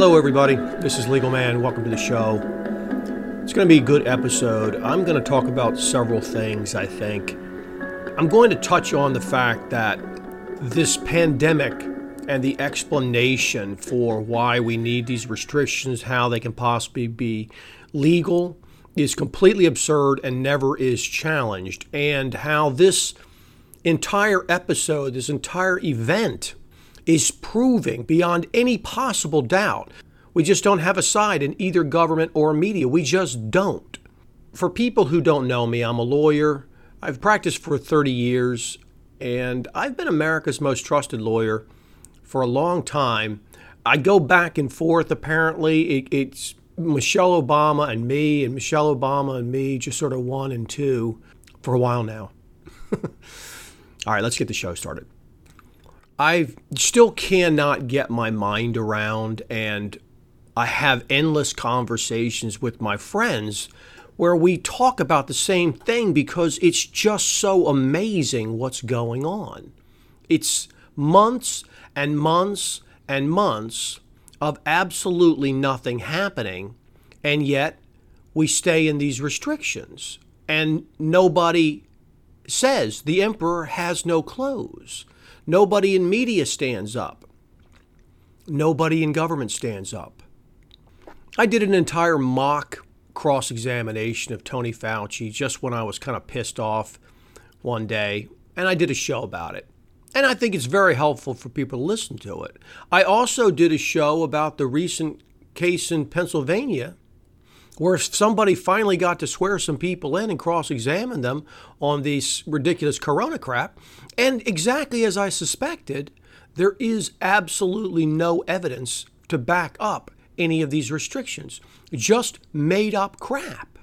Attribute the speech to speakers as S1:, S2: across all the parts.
S1: Hello, everybody. This is Legal Man. Welcome to the show. It's going to be a good episode. I'm going to talk about several things, I think. I'm going to touch on the fact that this pandemic and the explanation for why we need these restrictions, how they can possibly be legal, is completely absurd and never is challenged, and how this entire episode, this entire event, is proving beyond any possible doubt. We just don't have a side in either government or media. We just don't. For people who don't know me, I'm a lawyer. I've practiced for 30 years, and I've been America's most trusted lawyer for a long time. I go back and forth, apparently. It, it's Michelle Obama and me, and Michelle Obama and me, just sort of one and two for a while now. All right, let's get the show started. I still cannot get my mind around, and I have endless conversations with my friends where we talk about the same thing because it's just so amazing what's going on. It's months and months and months of absolutely nothing happening, and yet we stay in these restrictions, and nobody says the emperor has no clothes. Nobody in media stands up. Nobody in government stands up. I did an entire mock cross examination of Tony Fauci just when I was kind of pissed off one day, and I did a show about it. And I think it's very helpful for people to listen to it. I also did a show about the recent case in Pennsylvania where somebody finally got to swear some people in and cross examine them on this ridiculous corona crap. And exactly as I suspected, there is absolutely no evidence to back up any of these restrictions. Just made up crap.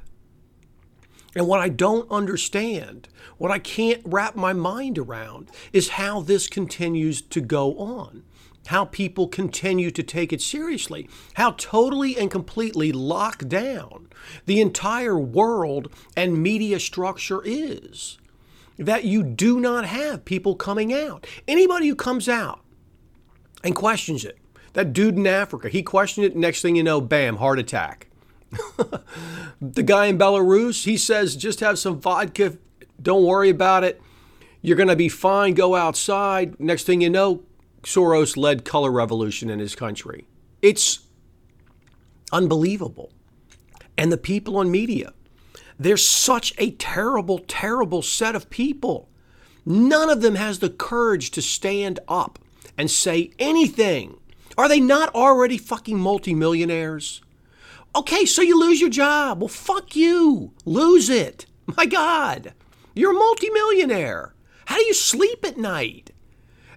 S1: And what I don't understand, what I can't wrap my mind around, is how this continues to go on how people continue to take it seriously, how totally and completely locked down the entire world and media structure is. That you do not have people coming out. Anybody who comes out and questions it, that dude in Africa, he questioned it, next thing you know, bam, heart attack. the guy in Belarus, he says, just have some vodka, don't worry about it. You're going to be fine, go outside. Next thing you know, Soros led color revolution in his country. It's unbelievable. And the people on media, they're such a terrible, terrible set of people. None of them has the courage to stand up and say anything. Are they not already fucking multimillionaires? Okay, so you lose your job. Well, fuck you. Lose it. My God. You're a multimillionaire. How do you sleep at night?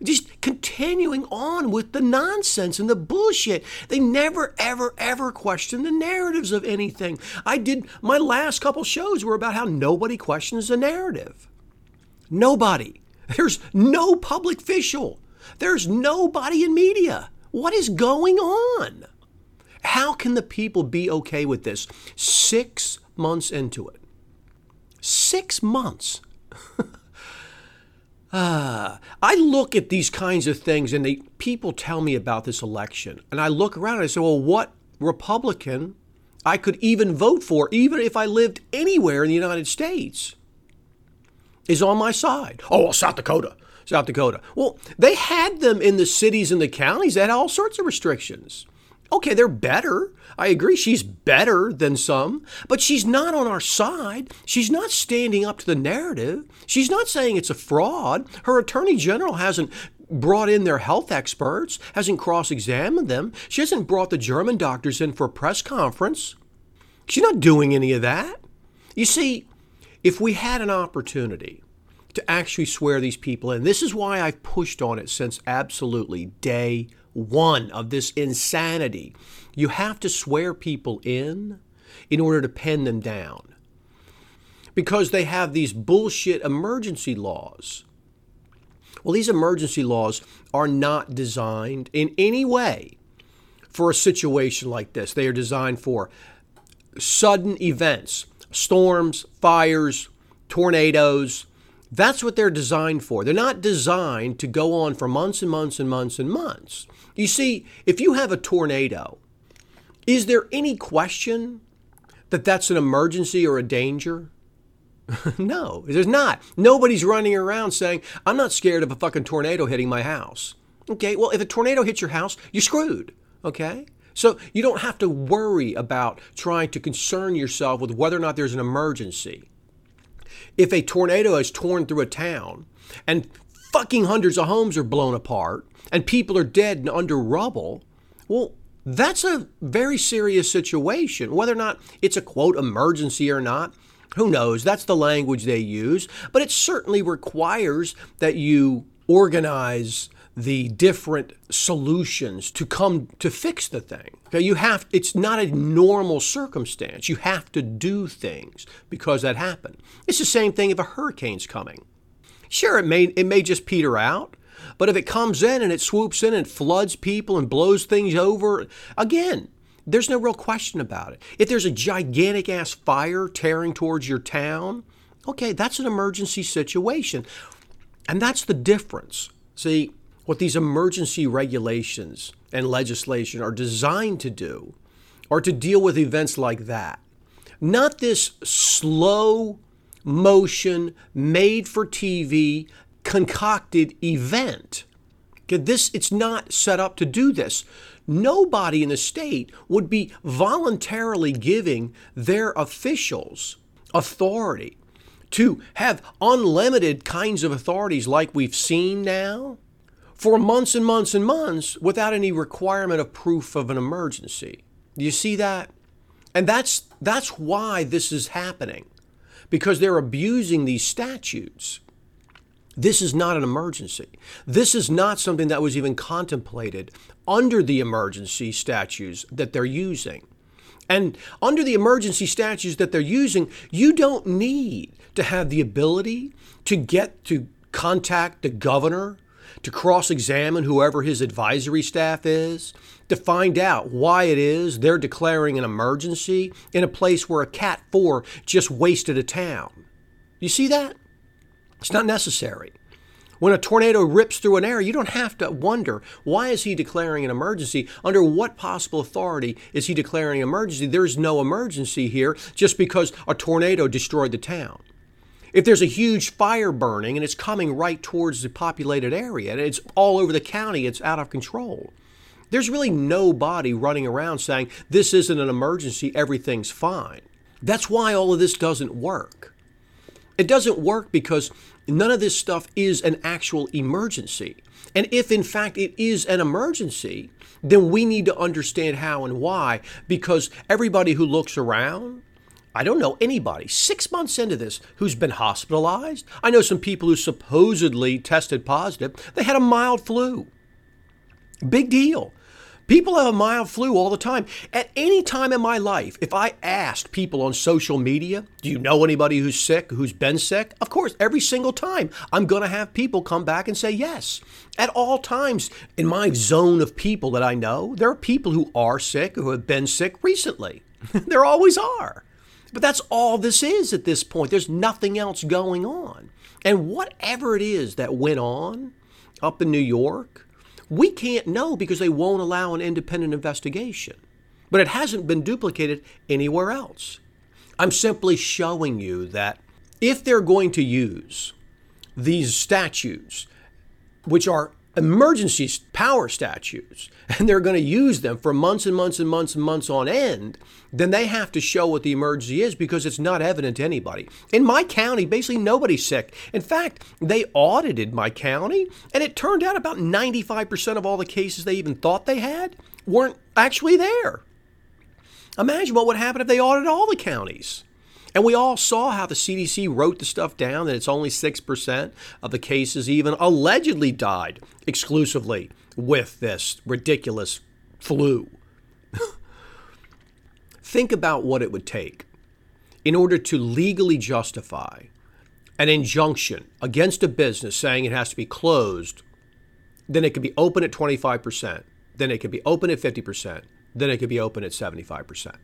S1: Just continuing on with the nonsense and the bullshit. They never, ever, ever question the narratives of anything. I did my last couple shows were about how nobody questions the narrative. Nobody. There's no public official. There's nobody in media. What is going on? How can the people be okay with this? Six months into it. Six months. Ah, I look at these kinds of things and they, people tell me about this election. And I look around and I say, well, what Republican I could even vote for, even if I lived anywhere in the United States, is on my side? Oh, well, South Dakota. South Dakota. Well, they had them in the cities and the counties that had all sorts of restrictions. Okay, they're better. I agree, she's better than some, but she's not on our side. She's not standing up to the narrative. She's not saying it's a fraud. Her attorney general hasn't brought in their health experts, hasn't cross examined them. She hasn't brought the German doctors in for a press conference. She's not doing any of that. You see, if we had an opportunity to actually swear these people in, this is why I've pushed on it since absolutely day one of this insanity. You have to swear people in in order to pen them down because they have these bullshit emergency laws. Well, these emergency laws are not designed in any way for a situation like this. They are designed for sudden events, storms, fires, tornadoes, that's what they're designed for. They're not designed to go on for months and months and months and months. You see, if you have a tornado Is there any question that that's an emergency or a danger? no, there's not. Nobody's running around saying, I'm not scared of a fucking tornado hitting my house. Okay, well, if a tornado hits your house, you're screwed. Okay? So you don't have to worry about trying to concern yourself with whether or not there's an emergency. If a tornado has torn through a town and fucking hundreds of homes are blown apart and people are dead and under rubble, well, that's a very serious situation. Whether or not it's a quote emergency or not, who knows? That's the language they use. But it certainly requires that you organize the different solutions to come to fix the thing. Okay, you have it's not a normal circumstance. You have to do things because that happened. It's the same thing if a hurricane's coming. Sure, it may it may just peter out, but if it comes in and it swoops in and floods people and blows things over, again, there's no real question about it. If there's a gigantic ass fire tearing towards your town, okay, that's an emergency situation. And that's the difference. See, what these emergency regulations and legislation are designed to do are to deal with events like that. Not this slow motion, made for TV, concocted event. This it's not set up to do this. Nobody in the state would be voluntarily giving their officials authority to have unlimited kinds of authorities like we've seen now for months and months and months without any requirement of proof of an emergency. Do you see that? And that's that's why this is happening. Because they're abusing these statutes. This is not an emergency. This is not something that was even contemplated under the emergency statutes that they're using. And under the emergency statutes that they're using, you don't need to have the ability to get to contact the governor to cross examine whoever his advisory staff is, to find out why it is they're declaring an emergency in a place where a Cat 4 just wasted a town. You see that? It's not necessary. When a tornado rips through an area, you don't have to wonder why is he declaring an emergency? Under what possible authority is he declaring an emergency? There's no emergency here just because a tornado destroyed the town. If there's a huge fire burning and it's coming right towards the populated area and it's all over the county, it's out of control. There's really nobody running around saying, this isn't an emergency, everything's fine. That's why all of this doesn't work. It doesn't work because none of this stuff is an actual emergency. And if in fact it is an emergency, then we need to understand how and why because everybody who looks around I don't know anybody six months into this who's been hospitalized. I know some people who supposedly tested positive. They had a mild flu. Big deal. People have a mild flu all the time. At any time in my life, if I asked people on social media, do you know anybody who's sick, who's been sick? Of course, every single time I'm going to have people come back and say yes. At all times in my zone of people that I know, there are people who are sick, who have been sick recently. there always are. But that's all this is at this point. There's nothing else going on. And whatever it is that went on up in New York, we can't know because they won't allow an independent investigation. But it hasn't been duplicated anywhere else. I'm simply showing you that if they're going to use these statutes, which are emergency power statutes and they're going to use them for months and months and months and months on end, then they have to show what the emergency is because it's not evident to anybody. In my county, basically nobody's sick. In fact, they audited my county and it turned out about 95% of all the cases they even thought they had weren't actually there. Imagine what would happen if they audited all the counties. And we all saw how the CDC wrote the stuff down that it's only 6% of the cases even allegedly died exclusively with this ridiculous flu. Think about what it would take in order to legally justify an injunction against a business saying it has to be closed, then it could be open at 25%, then it could be open at 50%, then it could be open at 75%,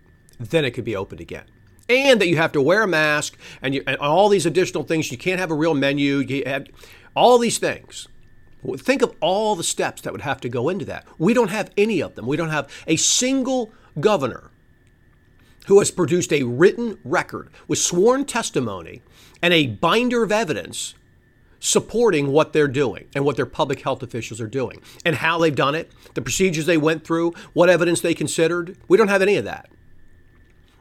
S1: then it could be opened again and that you have to wear a mask and, you, and all these additional things. You can't have a real menu. You have all these things. Think of all the steps that would have to go into that. We don't have any of them. We don't have a single governor who has produced a written record with sworn testimony and a binder of evidence supporting what they're doing and what their public health officials are doing and how they've done it, the procedures they went through, what evidence they considered. We don't have any of that.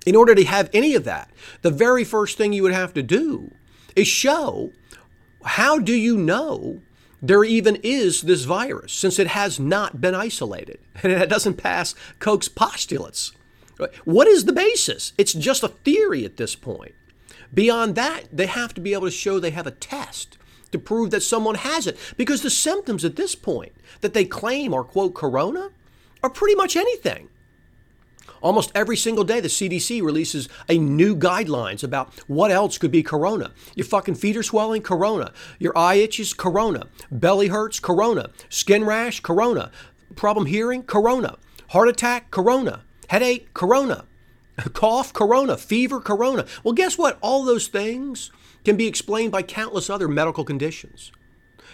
S1: In order to have any of that, the very first thing you would have to do is show how do you know there even is this virus since it has not been isolated and it doesn't pass Koch's postulates. What is the basis? It's just a theory at this point. Beyond that, they have to be able to show they have a test to prove that someone has it because the symptoms at this point that they claim are, quote, corona are pretty much anything. Almost every single day, the CDC releases a new guidelines about what else could be corona. Your fucking feet are swelling, corona. Your eye itches, corona. Belly hurts, corona. Skin rash, corona. Problem hearing, corona. Heart attack, corona. Headache, corona. Cough, corona. Fever, corona. Well, guess what? All those things can be explained by countless other medical conditions.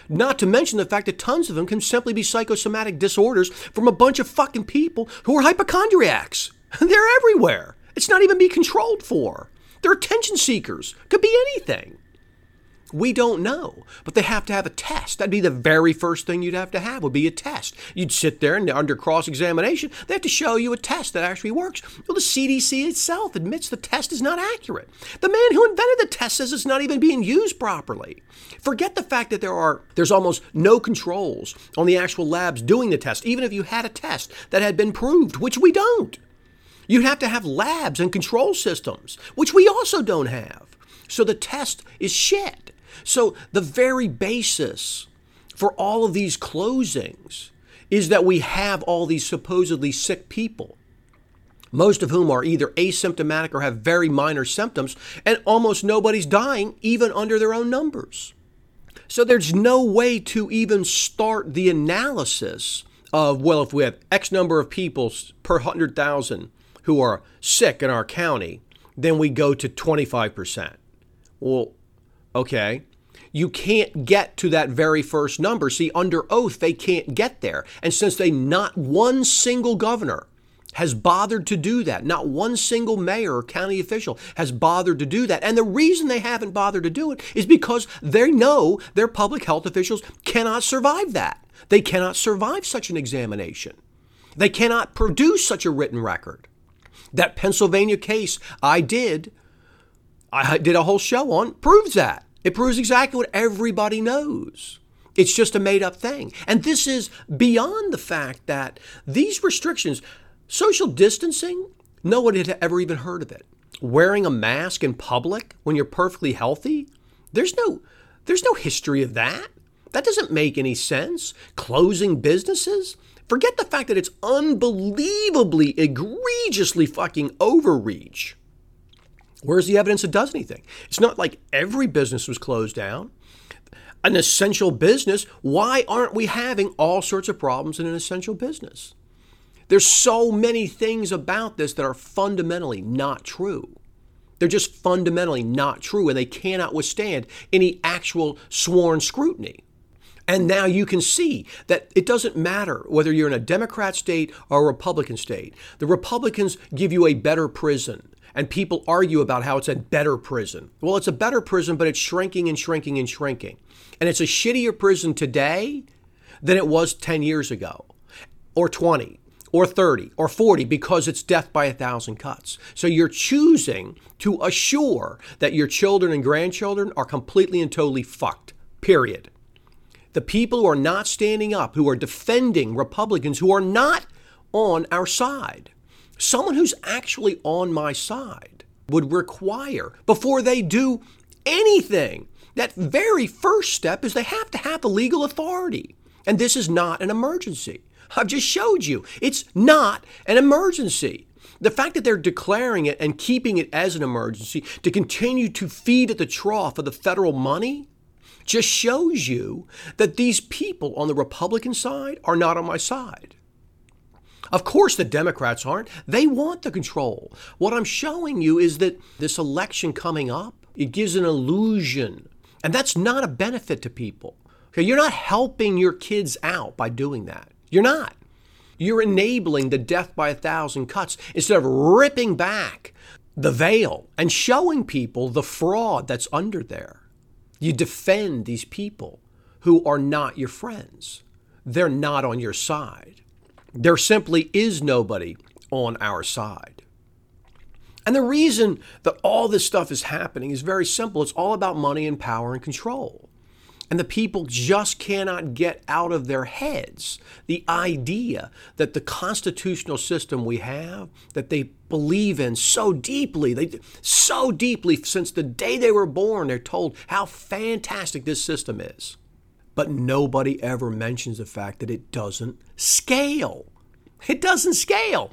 S1: Not to mention the fact that tons of them can simply be psychosomatic disorders from a bunch of fucking people who are hypochondriacs. They're everywhere. It's not even be controlled for. They're attention seekers. Could be anything. We don't know, but they have to have a test. That'd be the very first thing you'd have to have would be a test. You'd sit there and under cross-examination, they have to show you a test that actually works. Well, the CDC itself admits the test is not accurate. The man who invented the test says it's not even being used properly. Forget the fact that there are there's almost no controls on the actual labs doing the test, even if you had a test that had been proved, which we don't. You'd have to have labs and control systems, which we also don't have. So the test is shit. So the very basis for all of these closings is that we have all these supposedly sick people, most of whom are either asymptomatic or have very minor symptoms, and almost nobody's dying even under their own numbers. So there's no way to even start the analysis of, well, if we have X number of people per 100,000 who are sick in our county, then we go to 25%. Well, okay you can't get to that very first number. See, under oath, they can't get there. And since they not one single governor has bothered to do that, not one single mayor or county official has bothered to do that. And the reason they haven't bothered to do it is because they know their public health officials cannot survive that. They cannot survive such an examination. They cannot produce such a written record. That Pennsylvania case I did, I did a whole show on, proves that. It proves exactly what everybody knows. It's just a made up thing. And this is beyond the fact that these restrictions, social distancing, no one had ever even heard of it. Wearing a mask in public when you're perfectly healthy, there's no there's no history of that. That doesn't make any sense. Closing businesses, forget the fact that it's unbelievably egregiously fucking overreach. Where's the evidence it does anything? It's not like every business was closed down. An essential business, why aren't we having all sorts of problems in an essential business? There's so many things about this that are fundamentally not true. They're just fundamentally not true and they cannot withstand any actual sworn scrutiny. And now you can see that it doesn't matter whether you're in a Democrat state or a Republican state. The Republicans give you a better prison and people argue about how it's a better prison. Well, it's a better prison, but it's shrinking and shrinking and shrinking. And it's a shittier prison today than it was 10 years ago, or 20, or 30, or 40, because it's death by a thousand cuts. So you're choosing to assure that your children and grandchildren are completely and totally fucked, period. The people who are not standing up, who are defending Republicans who are not on our side, someone who's actually on my side would require before they do anything. That very first step is they have to have the legal authority. And this is not an emergency. I've just showed you it's not an emergency. The fact that they're declaring it and keeping it as an emergency to continue to feed at the trough of the federal money just shows you that these people on the Republican side are not on my side. Of course, the Democrats aren't. They want the control. What I'm showing you is that this election coming up, it gives an illusion. And that's not a benefit to people. Okay, you're not helping your kids out by doing that. You're not. You're enabling the death by a thousand cuts instead of ripping back the veil and showing people the fraud that's under there. You defend these people who are not your friends. They're not on your side. There simply is nobody on our side. And the reason that all this stuff is happening is very simple. It's all about money and power and control. And the people just cannot get out of their heads the idea that the constitutional system we have, that they believe in so deeply, they so deeply since the day they were born, they're told how fantastic this system is. But nobody ever mentions the fact that it doesn't scale. It doesn't scale.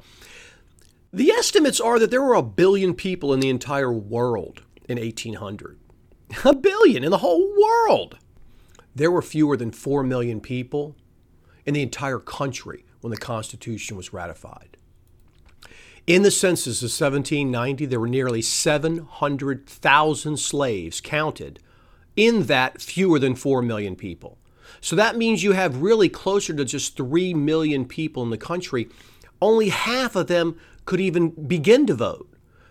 S1: The estimates are that there were a billion people in the entire world in 1800. A billion in the whole world there were fewer than 4 million people in the entire country when the Constitution was ratified. In the census of 1790, there were nearly 700,000 slaves counted in that fewer than 4 million people. So that means you have really closer to just 3 million people in the country. Only half of them could even begin to vote.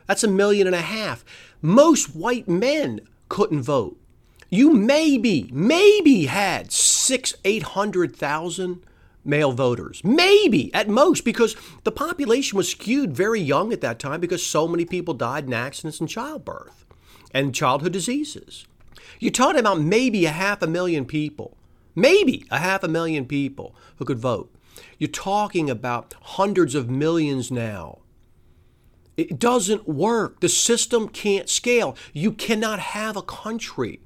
S1: That's a million and a half. Most white men couldn't vote you maybe, maybe had six, eight hundred thousand male voters. Maybe at most, because the population was skewed very young at that time because so many people died in accidents and childbirth and childhood diseases. You're talking about maybe a half a million people, maybe a half a million people who could vote. You're talking about hundreds of millions now. It doesn't work. The system can't scale. You cannot have a country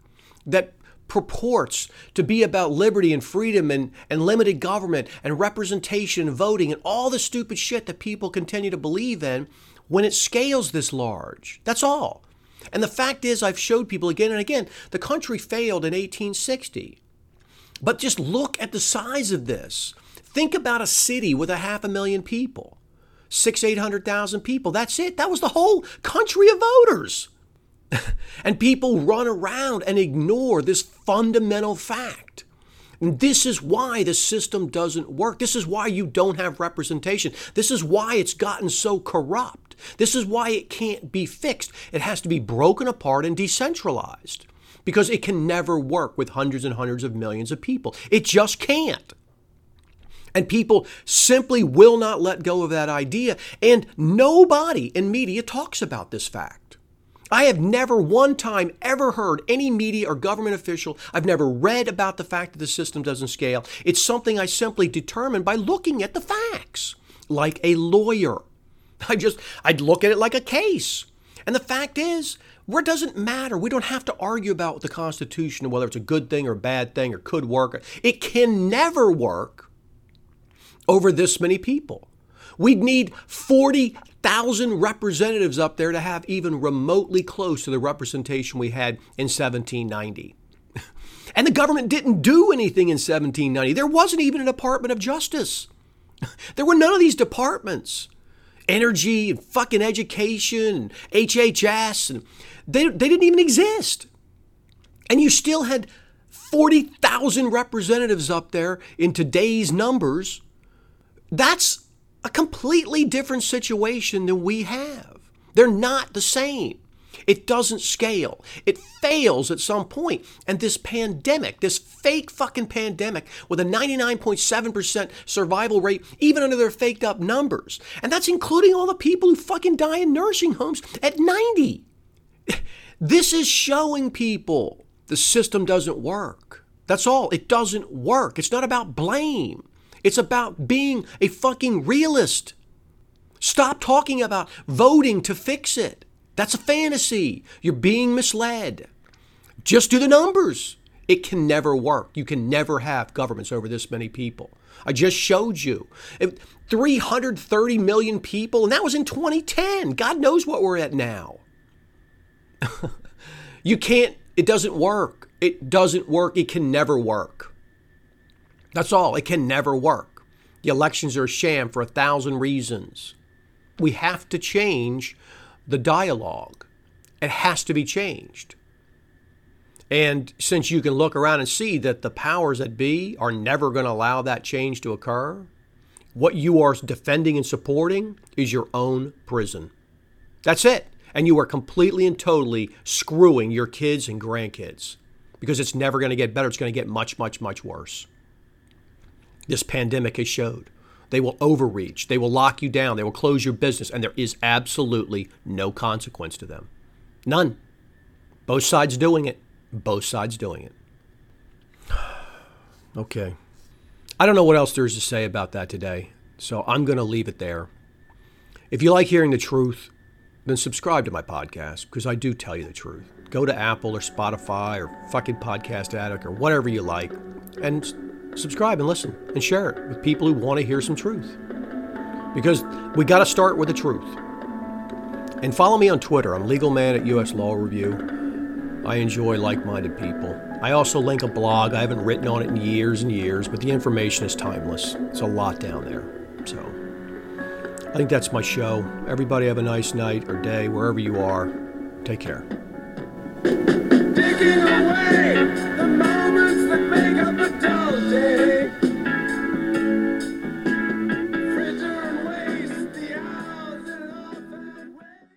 S1: that purports to be about liberty and freedom and, and limited government and representation and voting and all the stupid shit that people continue to believe in when it scales this large. That's all. And the fact is, I've showed people again and again, the country failed in 1860. But just look at the size of this. Think about a city with a half a million people, six, eight hundred thousand people. That's it. That was the whole country of voters. and people run around and ignore this fundamental fact. And this is why the system doesn't work. This is why you don't have representation. This is why it's gotten so corrupt. This is why it can't be fixed. It has to be broken apart and decentralized because it can never work with hundreds and hundreds of millions of people. It just can't. And people simply will not let go of that idea. And nobody in media talks about this fact. I have never one time ever heard any media or government official, I've never read about the fact that the system doesn't scale. It's something I simply determine by looking at the facts, like a lawyer. I just, I'd look at it like a case. And the fact is, where it doesn't matter. We don't have to argue about the Constitution and whether it's a good thing or a bad thing or could work. It can never work over this many people. We'd need 40,000 representatives up there to have even remotely close to the representation we had in 1790. And the government didn't do anything in 1790. There wasn't even a Department of Justice. There were none of these departments. Energy and fucking education and HHS and they, they didn't even exist. And you still had 40,000 representatives up there in today's numbers. That's a completely different situation than we have. They're not the same. It doesn't scale. It fails at some point. And this pandemic, this fake fucking pandemic with a 99.7% survival rate, even under their faked up numbers. And that's including all the people who fucking die in nursing homes at 90. This is showing people the system doesn't work. That's all. It doesn't work. It's not about blame. It's about being a fucking realist. Stop talking about voting to fix it. That's a fantasy. You're being misled. Just do the numbers. It can never work. You can never have governments over this many people. I just showed you. 330 million people, and that was in 2010. God knows what we're at now. you can't, it doesn't work. It doesn't work. It can never work. That's all. It can never work. The elections are a sham for a thousand reasons. We have to change the dialogue. It has to be changed. And since you can look around and see that the powers that be are never going to allow that change to occur, what you are defending and supporting is your own prison. That's it. And you are completely and totally screwing your kids and grandkids because it's never going to get better. It's going to get much, much, much worse. This pandemic has showed. They will overreach. They will lock you down. They will close your business. And there is absolutely no consequence to them. None. Both sides doing it. Both sides doing it. okay. I don't know what else there is to say about that today. So I'm going to leave it there. If you like hearing the truth, then subscribe to my podcast because I do tell you the truth. Go to Apple or Spotify or fucking Podcast Addict or whatever you like and subscribe and listen and share it with people who want to hear some truth. Because we got to start with the truth. And follow me on Twitter. I'm Legal Man at US Law Review. I enjoy like minded people. I also link a blog. I haven't written on it in years and years, but the information is timeless. It's a lot down there. So I think that's my show. Everybody have a nice night or day wherever you are. Take care.